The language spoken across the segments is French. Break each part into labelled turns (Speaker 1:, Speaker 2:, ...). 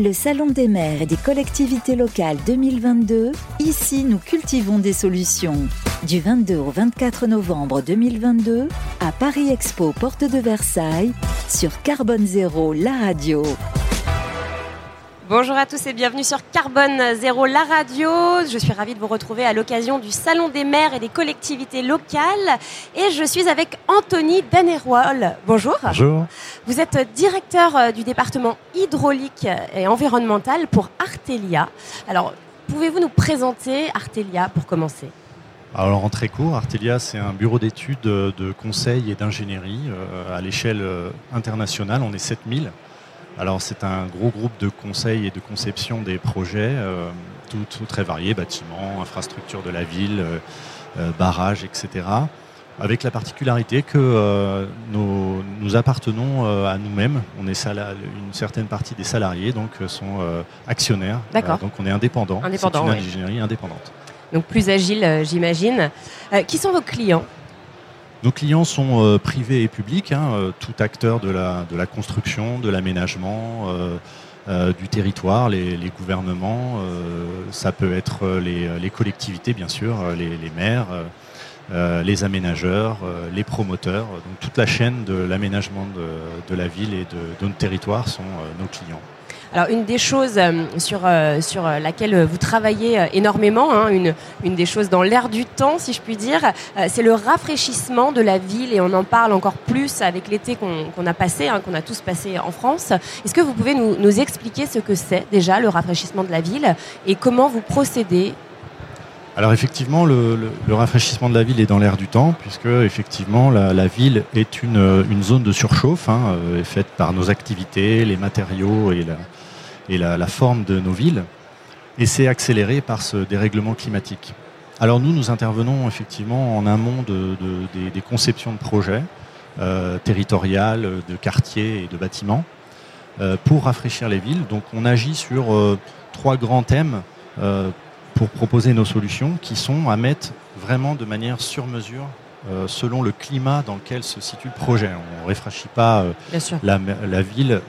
Speaker 1: Le Salon des maires et des collectivités locales 2022, ici nous cultivons des solutions. Du 22 au 24 novembre 2022, à Paris Expo, porte de Versailles, sur Carbone Zéro, la radio.
Speaker 2: Bonjour à tous et bienvenue sur Carbone Zéro, la radio. Je suis ravie de vous retrouver à l'occasion du Salon des maires et des collectivités locales. Et je suis avec Anthony Danerwall. Bonjour.
Speaker 3: Bonjour.
Speaker 2: Vous êtes directeur euh, du département hydraulique et environnemental pour Artelia. Alors, pouvez-vous nous présenter Artelia pour commencer?
Speaker 3: Alors en très court, Artelia, c'est un bureau d'études, de conseil et d'ingénierie euh, à l'échelle euh, internationale. On est 7000. Alors c'est un gros groupe de conseil et de conception des projets, euh, tout, très variés, bâtiments, infrastructures de la ville, euh, euh, barrages, etc. Avec la particularité que nous, appartenons à nous-mêmes. On est une certaine partie des salariés donc sont actionnaires.
Speaker 2: D'accord.
Speaker 3: donc on est indépendant.
Speaker 2: Indépendant.
Speaker 3: C'est une ingénierie indépendante.
Speaker 2: Donc plus agile, j'imagine. qui sont vos clients?
Speaker 3: Nos clients sont euh, privés et publics, hein, euh, tout acteur de la, de la construction, de l'aménagement, euh, du territoire, les, gouvernements, ça peut être les, collectivités bien sûr, les, maires, les aménageurs, les promoteurs, donc toute la chaîne de l'aménagement de, la ville et de, de notre territoire sont nos clients.
Speaker 2: Alors une des choses euh, sur, euh, sur laquelle vous travaillez euh, énormément, hein, une, une des choses dans l'air du temps si je puis dire, c'est le rafraîchissement de la ville et on en parle encore plus avec l'été qu'on a passé, hein, qu'on a tous passé en France. Est-ce que vous pouvez nous, nous expliquer ce que c'est déjà le rafraîchissement de la ville et comment vous procédez
Speaker 3: alors effectivement, le, rafraîchissement de la ville est dans l'air du temps, puisque effectivement la, ville est une, zone de surchauffe, hein, faite par nos activités, les matériaux et la, forme de nos villes. Et c'est accéléré par ce dérèglement climatique. Alors nous, nous intervenons effectivement en amont de, des, conceptions de projets euh, territoriales, de quartiers et de bâtiments euh, pour rafraîchir les villes. Donc on agit sur euh, trois grands thèmes pour proposer nos solutions qui sont à mettre vraiment de manière sur mesure selon le climat dans lequel se situe le projet. On ne réfraîchit pas la, la, ville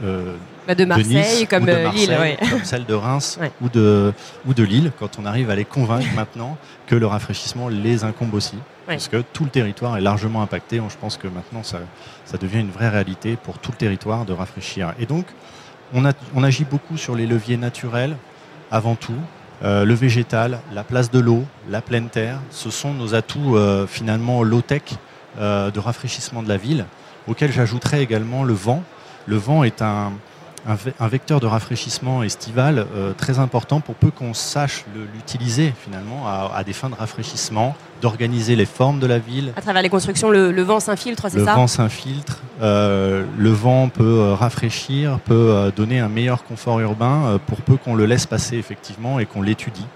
Speaker 2: bah, de Marseille, comme
Speaker 3: euh,
Speaker 2: Lille,
Speaker 3: comme celle de Reims ou, de, ou de Lille, quand on arrive à les convaincre maintenant que le rafraîchissement les incombe aussi. Parce que tout le territoire est largement impacté. Je pense que maintenant, ça, ça devient une vraie réalité pour tout le territoire de rafraîchir. Et donc, on, a, on agit beaucoup sur les leviers naturels, avant tout. Euh, le végétal, la place de l'eau, la pleine terre, ce sont nos atouts euh, finalement low-tech de rafraîchissement de la ville, auxquels j'ajouterais également le vent. Le vent est un, un, vecteur de rafraîchissement estival euh, très important pour peu qu'on sache l'utiliser finalement à, des fins de rafraîchissement, d'organiser les formes de la ville.
Speaker 2: À travers les constructions, le, vent s'infiltre, c'est
Speaker 3: ça? Le vent s'infiltre, euh, le vent peut euh, rafraîchir, peut donner un meilleur confort urbain pour peu qu'on le laisse passer effectivement et qu'on l'étudie.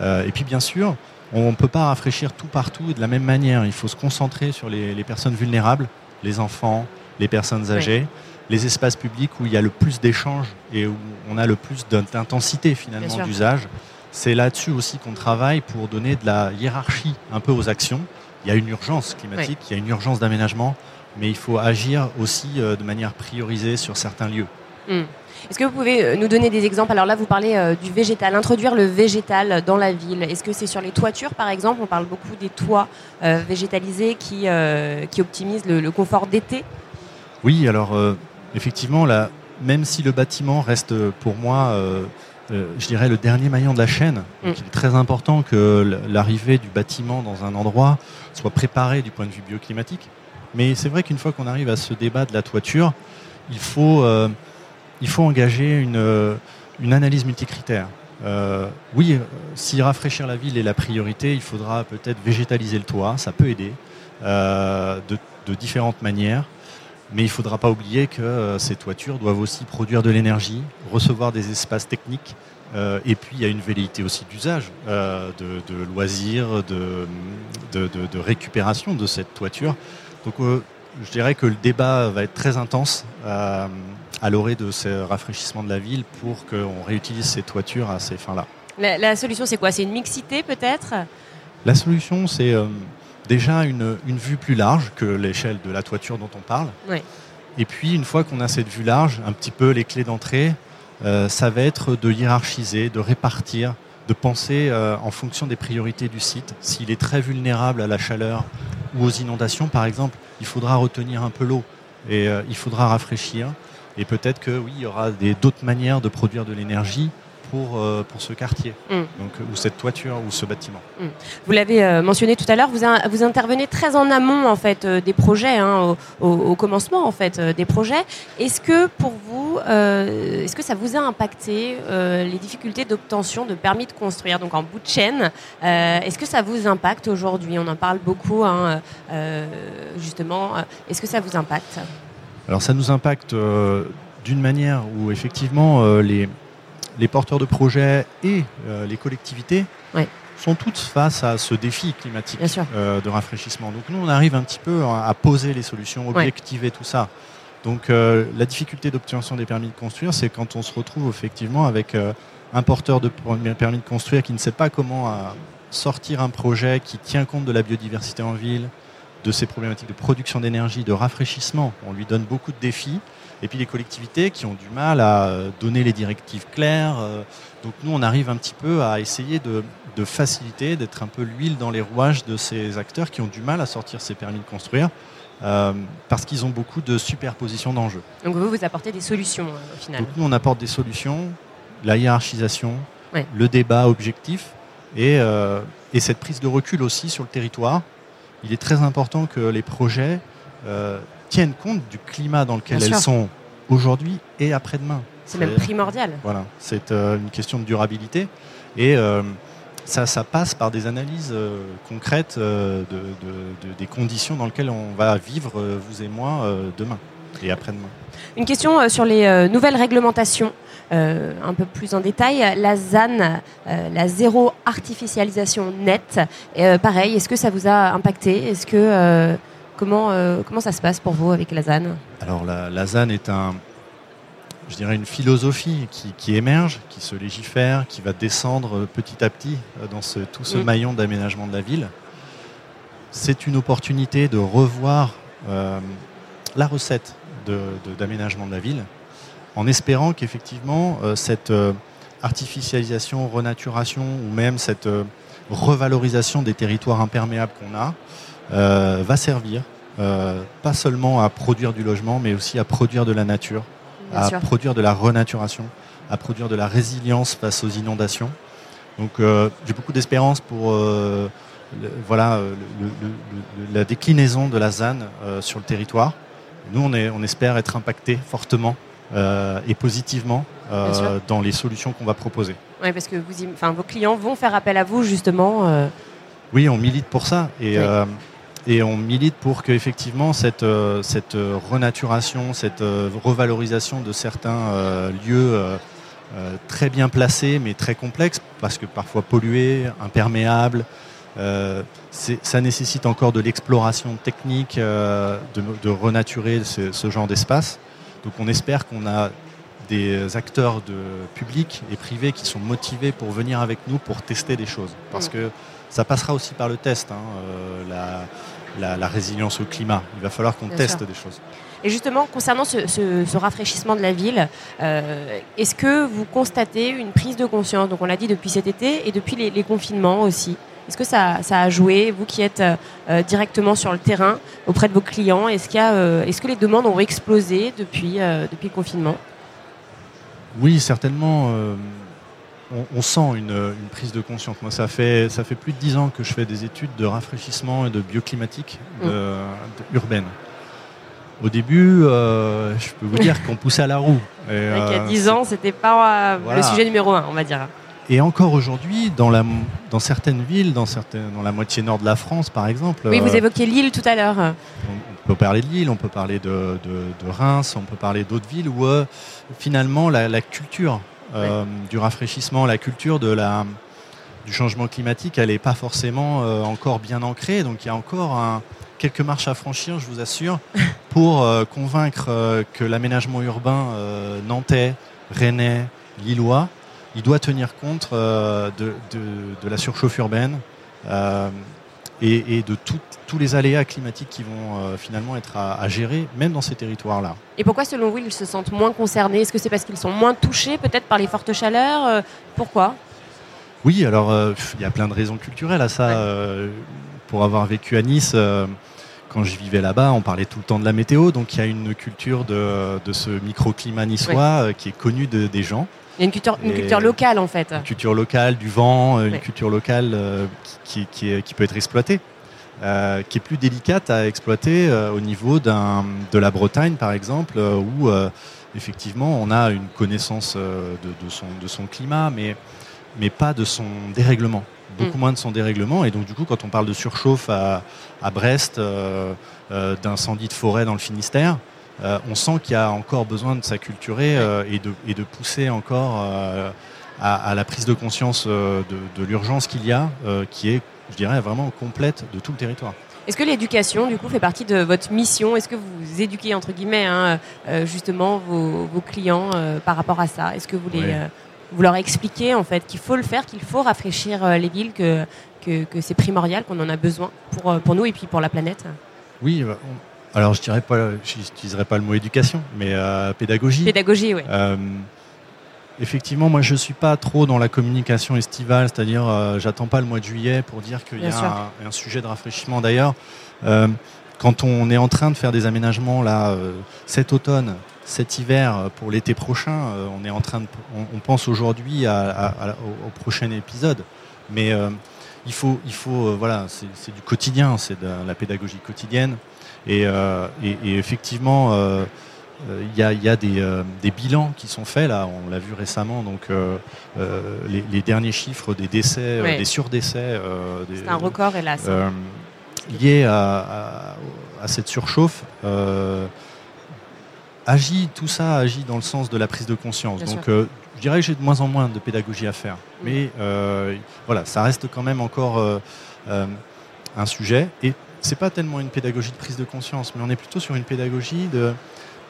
Speaker 3: et puis bien sûr, on ne peut pas rafraîchir tout partout de la même manière. Il faut se concentrer sur les, personnes vulnérables, les enfants, les personnes âgées les espaces publics où il y a le plus d'échanges et où on a le plus d'intensité finalement d'usage. C'est là-dessus aussi qu'on travaille pour donner de la hiérarchie un peu aux actions. Il y a une urgence climatique, il y a une urgence d'aménagement, mais il faut agir aussi euh, de manière priorisée sur certains lieux.
Speaker 2: Hmm. Est-ce que vous pouvez euh, nous donner des exemples? Alors là, vous parlez euh, du végétal, introduire le végétal dans la ville. Est-ce que c'est sur les toitures, par exemple? On parle beaucoup des toits végétalisés qui, qui optimisent le, confort d'été.
Speaker 3: Oui, alors effectivement, là, même si le bâtiment reste pour moi, euh, euh, je dirais, le dernier maillon de la chaîne, mm. il est très important que l'arrivée du bâtiment dans un endroit soit préparée du point de vue bioclimatique. Mais c'est vrai qu'une fois qu'on arrive à ce débat de la toiture, il faut, euh, il faut engager une, une analyse multicritère. oui, si rafraîchir la ville est la priorité, il faudra peut-être végétaliser le toit, ça peut aider de, de différentes manières. Mais il ne faudra pas oublier que euh, ces toitures doivent aussi produire de l'énergie, recevoir des espaces techniques. Euh, et puis il y a une velléité aussi d'usage, euh, de, loisirs, de, de, récupération de cette toiture. Donc je dirais que le débat va être très intense à l'orée de ce rafraîchissement de la ville pour qu'on réutilise ces toitures à ces fins-là.
Speaker 2: La, solution c'est quoi? C'est une mixité peut-être?
Speaker 3: La solution c'est déjà une, vue plus large que l'échelle de la toiture dont on parle. Et puis, une fois qu'on a cette vue large, un petit peu les clés d'entrée, ça va être de hiérarchiser, de répartir, de penser en fonction des priorités du site. S'il est très vulnérable à la chaleur ou aux inondations, par exemple, il faudra retenir un peu l'eau et il faudra rafraîchir. Et peut-être que oui, il y aura d'autres manières de produire de l'énergie pour, euh, pour ce quartier, mm. donc, ou cette toiture, ou ce bâtiment.
Speaker 2: Mm. Vous l'avez euh, mentionné tout à l'heure, vous, vous intervenez très en amont en fait, euh, des projets, hein, au, commencement en fait, des projets. Est-ce que pour vous, est-ce que ça vous a impacté les difficultés d'obtention de permis de construire, donc en bout de chaîne Est-ce que ça vous impacte aujourd'hui? On en parle beaucoup, hein, justement. Est-ce que ça vous impacte?
Speaker 3: Alors ça nous impacte euh, d'une manière où effectivement euh, les, les, porteurs de projets et euh, les collectivités sont toutes face à ce défi climatique de rafraîchissement. Donc nous on arrive un petit peu à poser les solutions, objectiver tout ça. Donc la difficulté d'obtention des permis de construire, c'est quand on se retrouve effectivement avec un porteur de permis de construire qui ne sait pas comment sortir un projet qui tient compte de la biodiversité en ville, de ces problématiques de production d'énergie, de rafraîchissement. On lui donne beaucoup de défis. Et puis les collectivités qui ont du mal à euh, donner les directives claires. Euh, donc nous, on arrive un petit peu à essayer de, faciliter, d'être un peu l'huile dans les rouages de ces acteurs qui ont du mal à sortir ces permis de construire. Euh, parce qu'ils ont beaucoup de superposition d'enjeux.
Speaker 2: Donc vous, vous apportez des solutions au final Donc
Speaker 3: nous, on apporte des solutions, la hiérarchisation, le débat objectif et, et, cette prise de recul aussi sur le territoire il est très important que les projets tiennent compte du climat dans lequel elles sont aujourd'hui et après-demain.
Speaker 2: C'est même primordial.
Speaker 3: Voilà, c'est euh, une question de durabilité. Et euh, ça, ça, passe par des analyses concrètes de, des conditions dans lesquelles on va vivre, vous et moi, demain et après-demain.
Speaker 2: Une question sur les nouvelles réglementations. Euh, un peu plus en détail. La ZAN, euh, la zéro artificialisation nette, euh, pareil, est-ce que ça vous a impacté? Est-ce que comment comment ça se passe pour vous avec la ZAN
Speaker 3: Alors la, ZAN est un je dirais une philosophie qui, émerge, qui se légifère, qui va descendre petit à petit dans ce, tout ce mm. maillon d'aménagement de la ville. C'est une opportunité de revoir la recette d'aménagement de, de la ville en espérant qu'effectivement euh, cette euh, artificialisation, renaturation ou même cette euh, revalorisation des territoires imperméables qu'on a va servir pas seulement à produire du logement, mais aussi à produire de la nature, à produire de la renaturation, à produire de la résilience face aux inondations. Donc j'ai beaucoup d'espérance pour voilà, la déclinaison de la ZAN sur le territoire. Nous, on, est, on espère être impacté fortement euh, et positivement euh, dans les solutions qu'on va proposer.
Speaker 2: Oui, parce que vous, enfin, vos clients vont faire appel à vous justement. Euh.
Speaker 3: Oui, on milite pour ça. Et, et on milite pour que effectivement cette, cette renaturation, cette revalorisation de certains lieux très bien placés mais très complexes parce que parfois pollués, imperméables. ça nécessite encore de l'exploration technique de, de, renaturer ce, ce genre d'espace. Donc on espère qu'on a des acteurs de public et privés qui sont motivés pour venir avec nous pour tester des choses. Parce que ça passera aussi par le test, hein, euh, la, résilience au climat. Il va falloir qu'on teste des choses.
Speaker 2: Et justement, concernant ce, rafraîchissement de la ville, euh, est-ce que vous constatez une prise de conscience? Donc on l'a dit depuis cet été et depuis les confinements aussi. Est-ce que ça, a joué, vous qui êtes euh, directement sur le terrain auprès de vos clients? Est-ce euh, est que les demandes ont explosé depuis, euh, depuis le confinement?
Speaker 3: Oui, certainement. On, sent une, une, prise de conscience. Moi, ça fait, ça fait plus de dix ans que je fais des études de rafraîchissement et de bioclimatique mmh. urbaine. Au début, je peux vous dire qu'on poussait à la roue.
Speaker 2: il y a dix ans, c'était pas le sujet numéro un, on va dire.
Speaker 3: Et encore aujourd'hui, dans, la, dans certaines villes, dans, certaines, dans la moitié nord de la France par exemple.
Speaker 2: Oui, vous euh, évoquiez Lille tout à l'heure.
Speaker 3: On, peut parler de Lille, on peut parler de, de, Reims, on peut parler d'autres villes où euh, finalement la, culture euh, du rafraîchissement, la culture de la, du changement climatique, elle n'est pas forcément encore bien ancrée. Donc il y a encore un, quelques marches à franchir, je vous assure, pour convaincre que l'aménagement urbain nantais, rennais, lillois, il doit tenir compte euh, de, la surchauffe urbaine. Euh, et, de tous les aléas climatiques qui vont euh, finalement être à, gérer, même dans ces territoires-là.
Speaker 2: Et pourquoi, selon vous, ils se sentent moins concernés? Est-ce que c'est parce qu'ils sont moins touchés, peut-être par les fortes chaleurs? Pourquoi?
Speaker 3: Oui, alors il y a plein de raisons culturelles à ça. pour avoir vécu à Nice, quand je vivais là-bas, on parlait tout le temps de la météo, donc il y a une culture de, ce microclimat niçois qui est connu des gens.
Speaker 2: Il y a une culture, une culture locale en fait.
Speaker 3: Une culture locale, du vent, euh, une culture locale euh, qui, qui, qui, peut être exploitée, euh, qui est plus délicate à exploiter au niveau de la Bretagne par exemple, où effectivement on a une connaissance de, son, de son climat, mais, mais pas de son dérèglement. Beaucoup mm. moins de son dérèglement. Et donc du coup quand on parle de surchauffe à, à Brest, d'incendie de forêt dans le Finistère, euh, on sent qu'il y a encore besoin de s'acculturer euh, et, de, et de pousser encore euh, à, la prise de conscience de, l'urgence qu'il y a, qui est, je dirais, vraiment complète de tout le territoire.
Speaker 2: Est-ce que l'éducation, du coup, fait partie de votre mission? Est-ce que vous éduquez, entre guillemets, hein, justement vos, clients par rapport à ça? Est-ce que vous, les, vous leur expliquez, en fait, qu'il faut le faire, qu'il faut rafraîchir les villes, que, que, que c'est primordial, qu'on en a besoin pour, pour nous et puis pour la planète?
Speaker 3: Oui, alors, je dirais pas, n'utiliserai pas le mot éducation, mais euh, pédagogie.
Speaker 2: Pédagogie, oui. Euh,
Speaker 3: effectivement, moi, je suis pas trop dans la communication estivale, c'est-à-dire, euh, j'attends pas le mois de juillet pour dire qu'il y a un, sujet de rafraîchissement. D'ailleurs, quand on est en train de faire des aménagements là, cet automne, cet hiver, pour l'été prochain, on est en train de, on, pense aujourd'hui au, prochain épisode, mais il faut, il faut, voilà, c'est du quotidien, c'est de la pédagogie quotidienne. Euh, et, effectivement, euh, euh, il y a, des, bilans qui sont faits là, on l'a vu récemment, donc les, derniers chiffres des décès, des surdécès.
Speaker 2: C'est un record hélas.
Speaker 3: lié à, cette surchauffe agit, tout ça agit dans le sens de la prise de conscience. Donc, je dirais que j'ai de moins en moins de pédagogie à faire. Mais voilà, ça reste quand même encore un sujet. Et c'est pas tellement une pédagogie de prise de conscience, mais on est plutôt sur une pédagogie de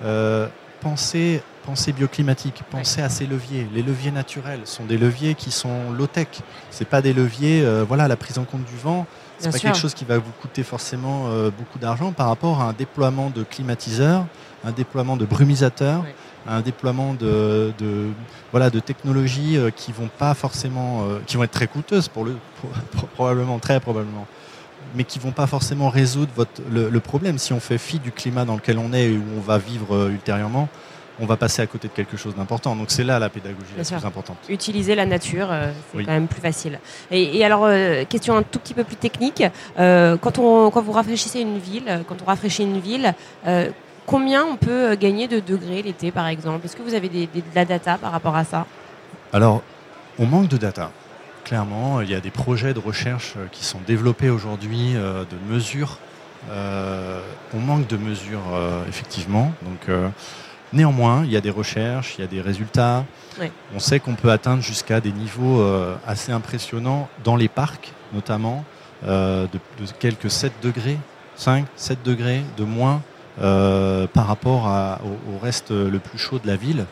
Speaker 3: euh, penser, penser bioclimatique, penser à ces leviers. Les leviers naturels sont des leviers qui sont low-tech. C'est pas des leviers, euh, voilà, la prise en compte du vent. C'est pas quelque chose qui va vous coûter forcément euh, beaucoup d'argent par rapport à un déploiement de climatiseurs, un déploiement de brumisateurs. un déploiement de, voilà de technologies qui vont pas forcément qui vont être très coûteuses pour le probablement très probablement mais qui vont pas forcément résoudre votre, le, problème. Si on fait fi du climat dans lequel on est et où on va vivre euh, ultérieurement, on va passer à côté de quelque chose d'important. Donc c'est là la pédagogie la plus importante.
Speaker 2: Utiliser la nature, euh, c'est quand même plus facile. Et, alors, euh, question un tout petit peu plus technique, quand, on, quand vous rafraîchissez une ville, quand on rafraîchit une ville, combien on peut gagner de degrés l'été par exemple? Est-ce que vous avez de la data par rapport à ça?
Speaker 3: Alors, on manque de data. Clairement, il y a des projets de recherche euh, qui sont développés aujourd'hui euh, de mesures. Euh, on manque de mesures, effectivement. Donc, néanmoins, il y a des recherches, il y a des résultats. On sait qu'on peut atteindre jusqu'à des niveaux assez impressionnants dans les parcs, notamment, de, quelques 7 degrés, 5, 7 degrés de moins par rapport au, reste le plus chaud de la ville.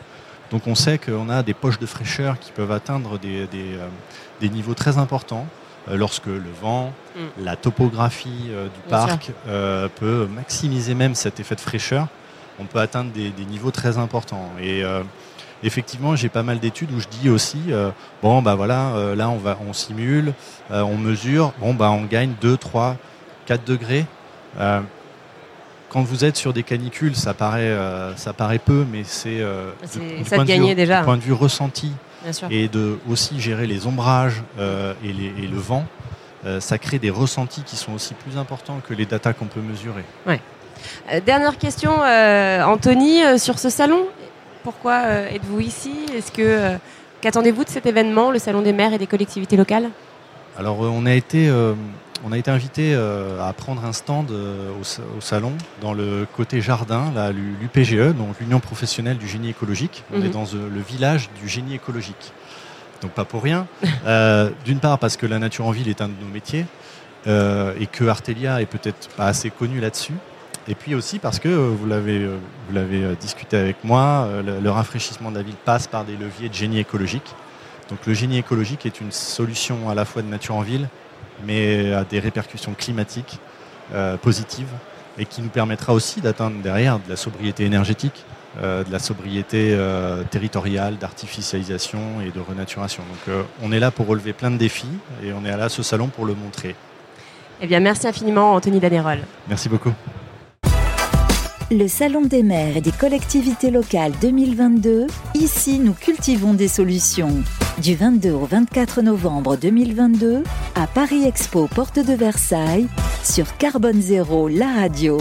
Speaker 3: Donc on sait qu'on a des poches de fraîcheur qui peuvent atteindre des, des niveaux très importants euh, lorsque le vent, mm. la topographie euh, du parc euh, peut maximiser même cet effet de fraîcheur. On peut atteindre des, niveaux très importants. Et effectivement, j'ai pas mal d'études où je dis aussi, bon, bah voilà, là on, va, on simule, on mesure, bon, bah on gagne 2, 3, 4 degrés. Quand vous êtes sur des canicules, ça paraît, ça paraît peu, mais c'est
Speaker 2: ça de gagner déjà.
Speaker 3: Du point de vue ressenti, et de aussi gérer les ombrages euh, et, le vent, euh, ça crée des ressentis qui sont aussi plus importants que les datas qu'on peut mesurer.
Speaker 2: Ouais. Euh, dernière question, Anthony, sur ce salon. Pourquoi êtes-vous ici? Est-ce que qu'attendez-vous de cet événement, le salon des maires et des collectivités locales?
Speaker 3: Alors, on a été on a été invité euh, à prendre un stand euh, au, salon dans le côté jardin, l'UPGE, donc l'Union professionnelle du génie écologique. On est mhm. dans euh, le village du génie écologique. Donc pas pour rien. D'une part parce que la nature en ville est un de nos métiers et que Artelia est peut-être pas assez connu là-dessus. Et puis aussi parce que vous l'avez vous l'avez discuté avec moi, le, rafraîchissement de la ville passe par des leviers de génie écologique. Donc le génie écologique est une solution à la fois de nature en ville mais à des répercussions climatiques positives et qui nous permettra aussi d'atteindre derrière de la sobriété énergétique, de la sobriété territoriale, d'artificialisation et de renaturation. Donc on est là pour relever plein de défis et on est là à ce salon pour le montrer.
Speaker 2: Eh bien, merci infiniment, Anthony Danerol.
Speaker 3: Merci beaucoup.
Speaker 1: Le Salon des maires et des collectivités locales 2022, ici nous cultivons des solutions. Du 22 au 24 novembre 2022, à Paris Expo, porte de Versailles, sur Carbone Zéro, la radio.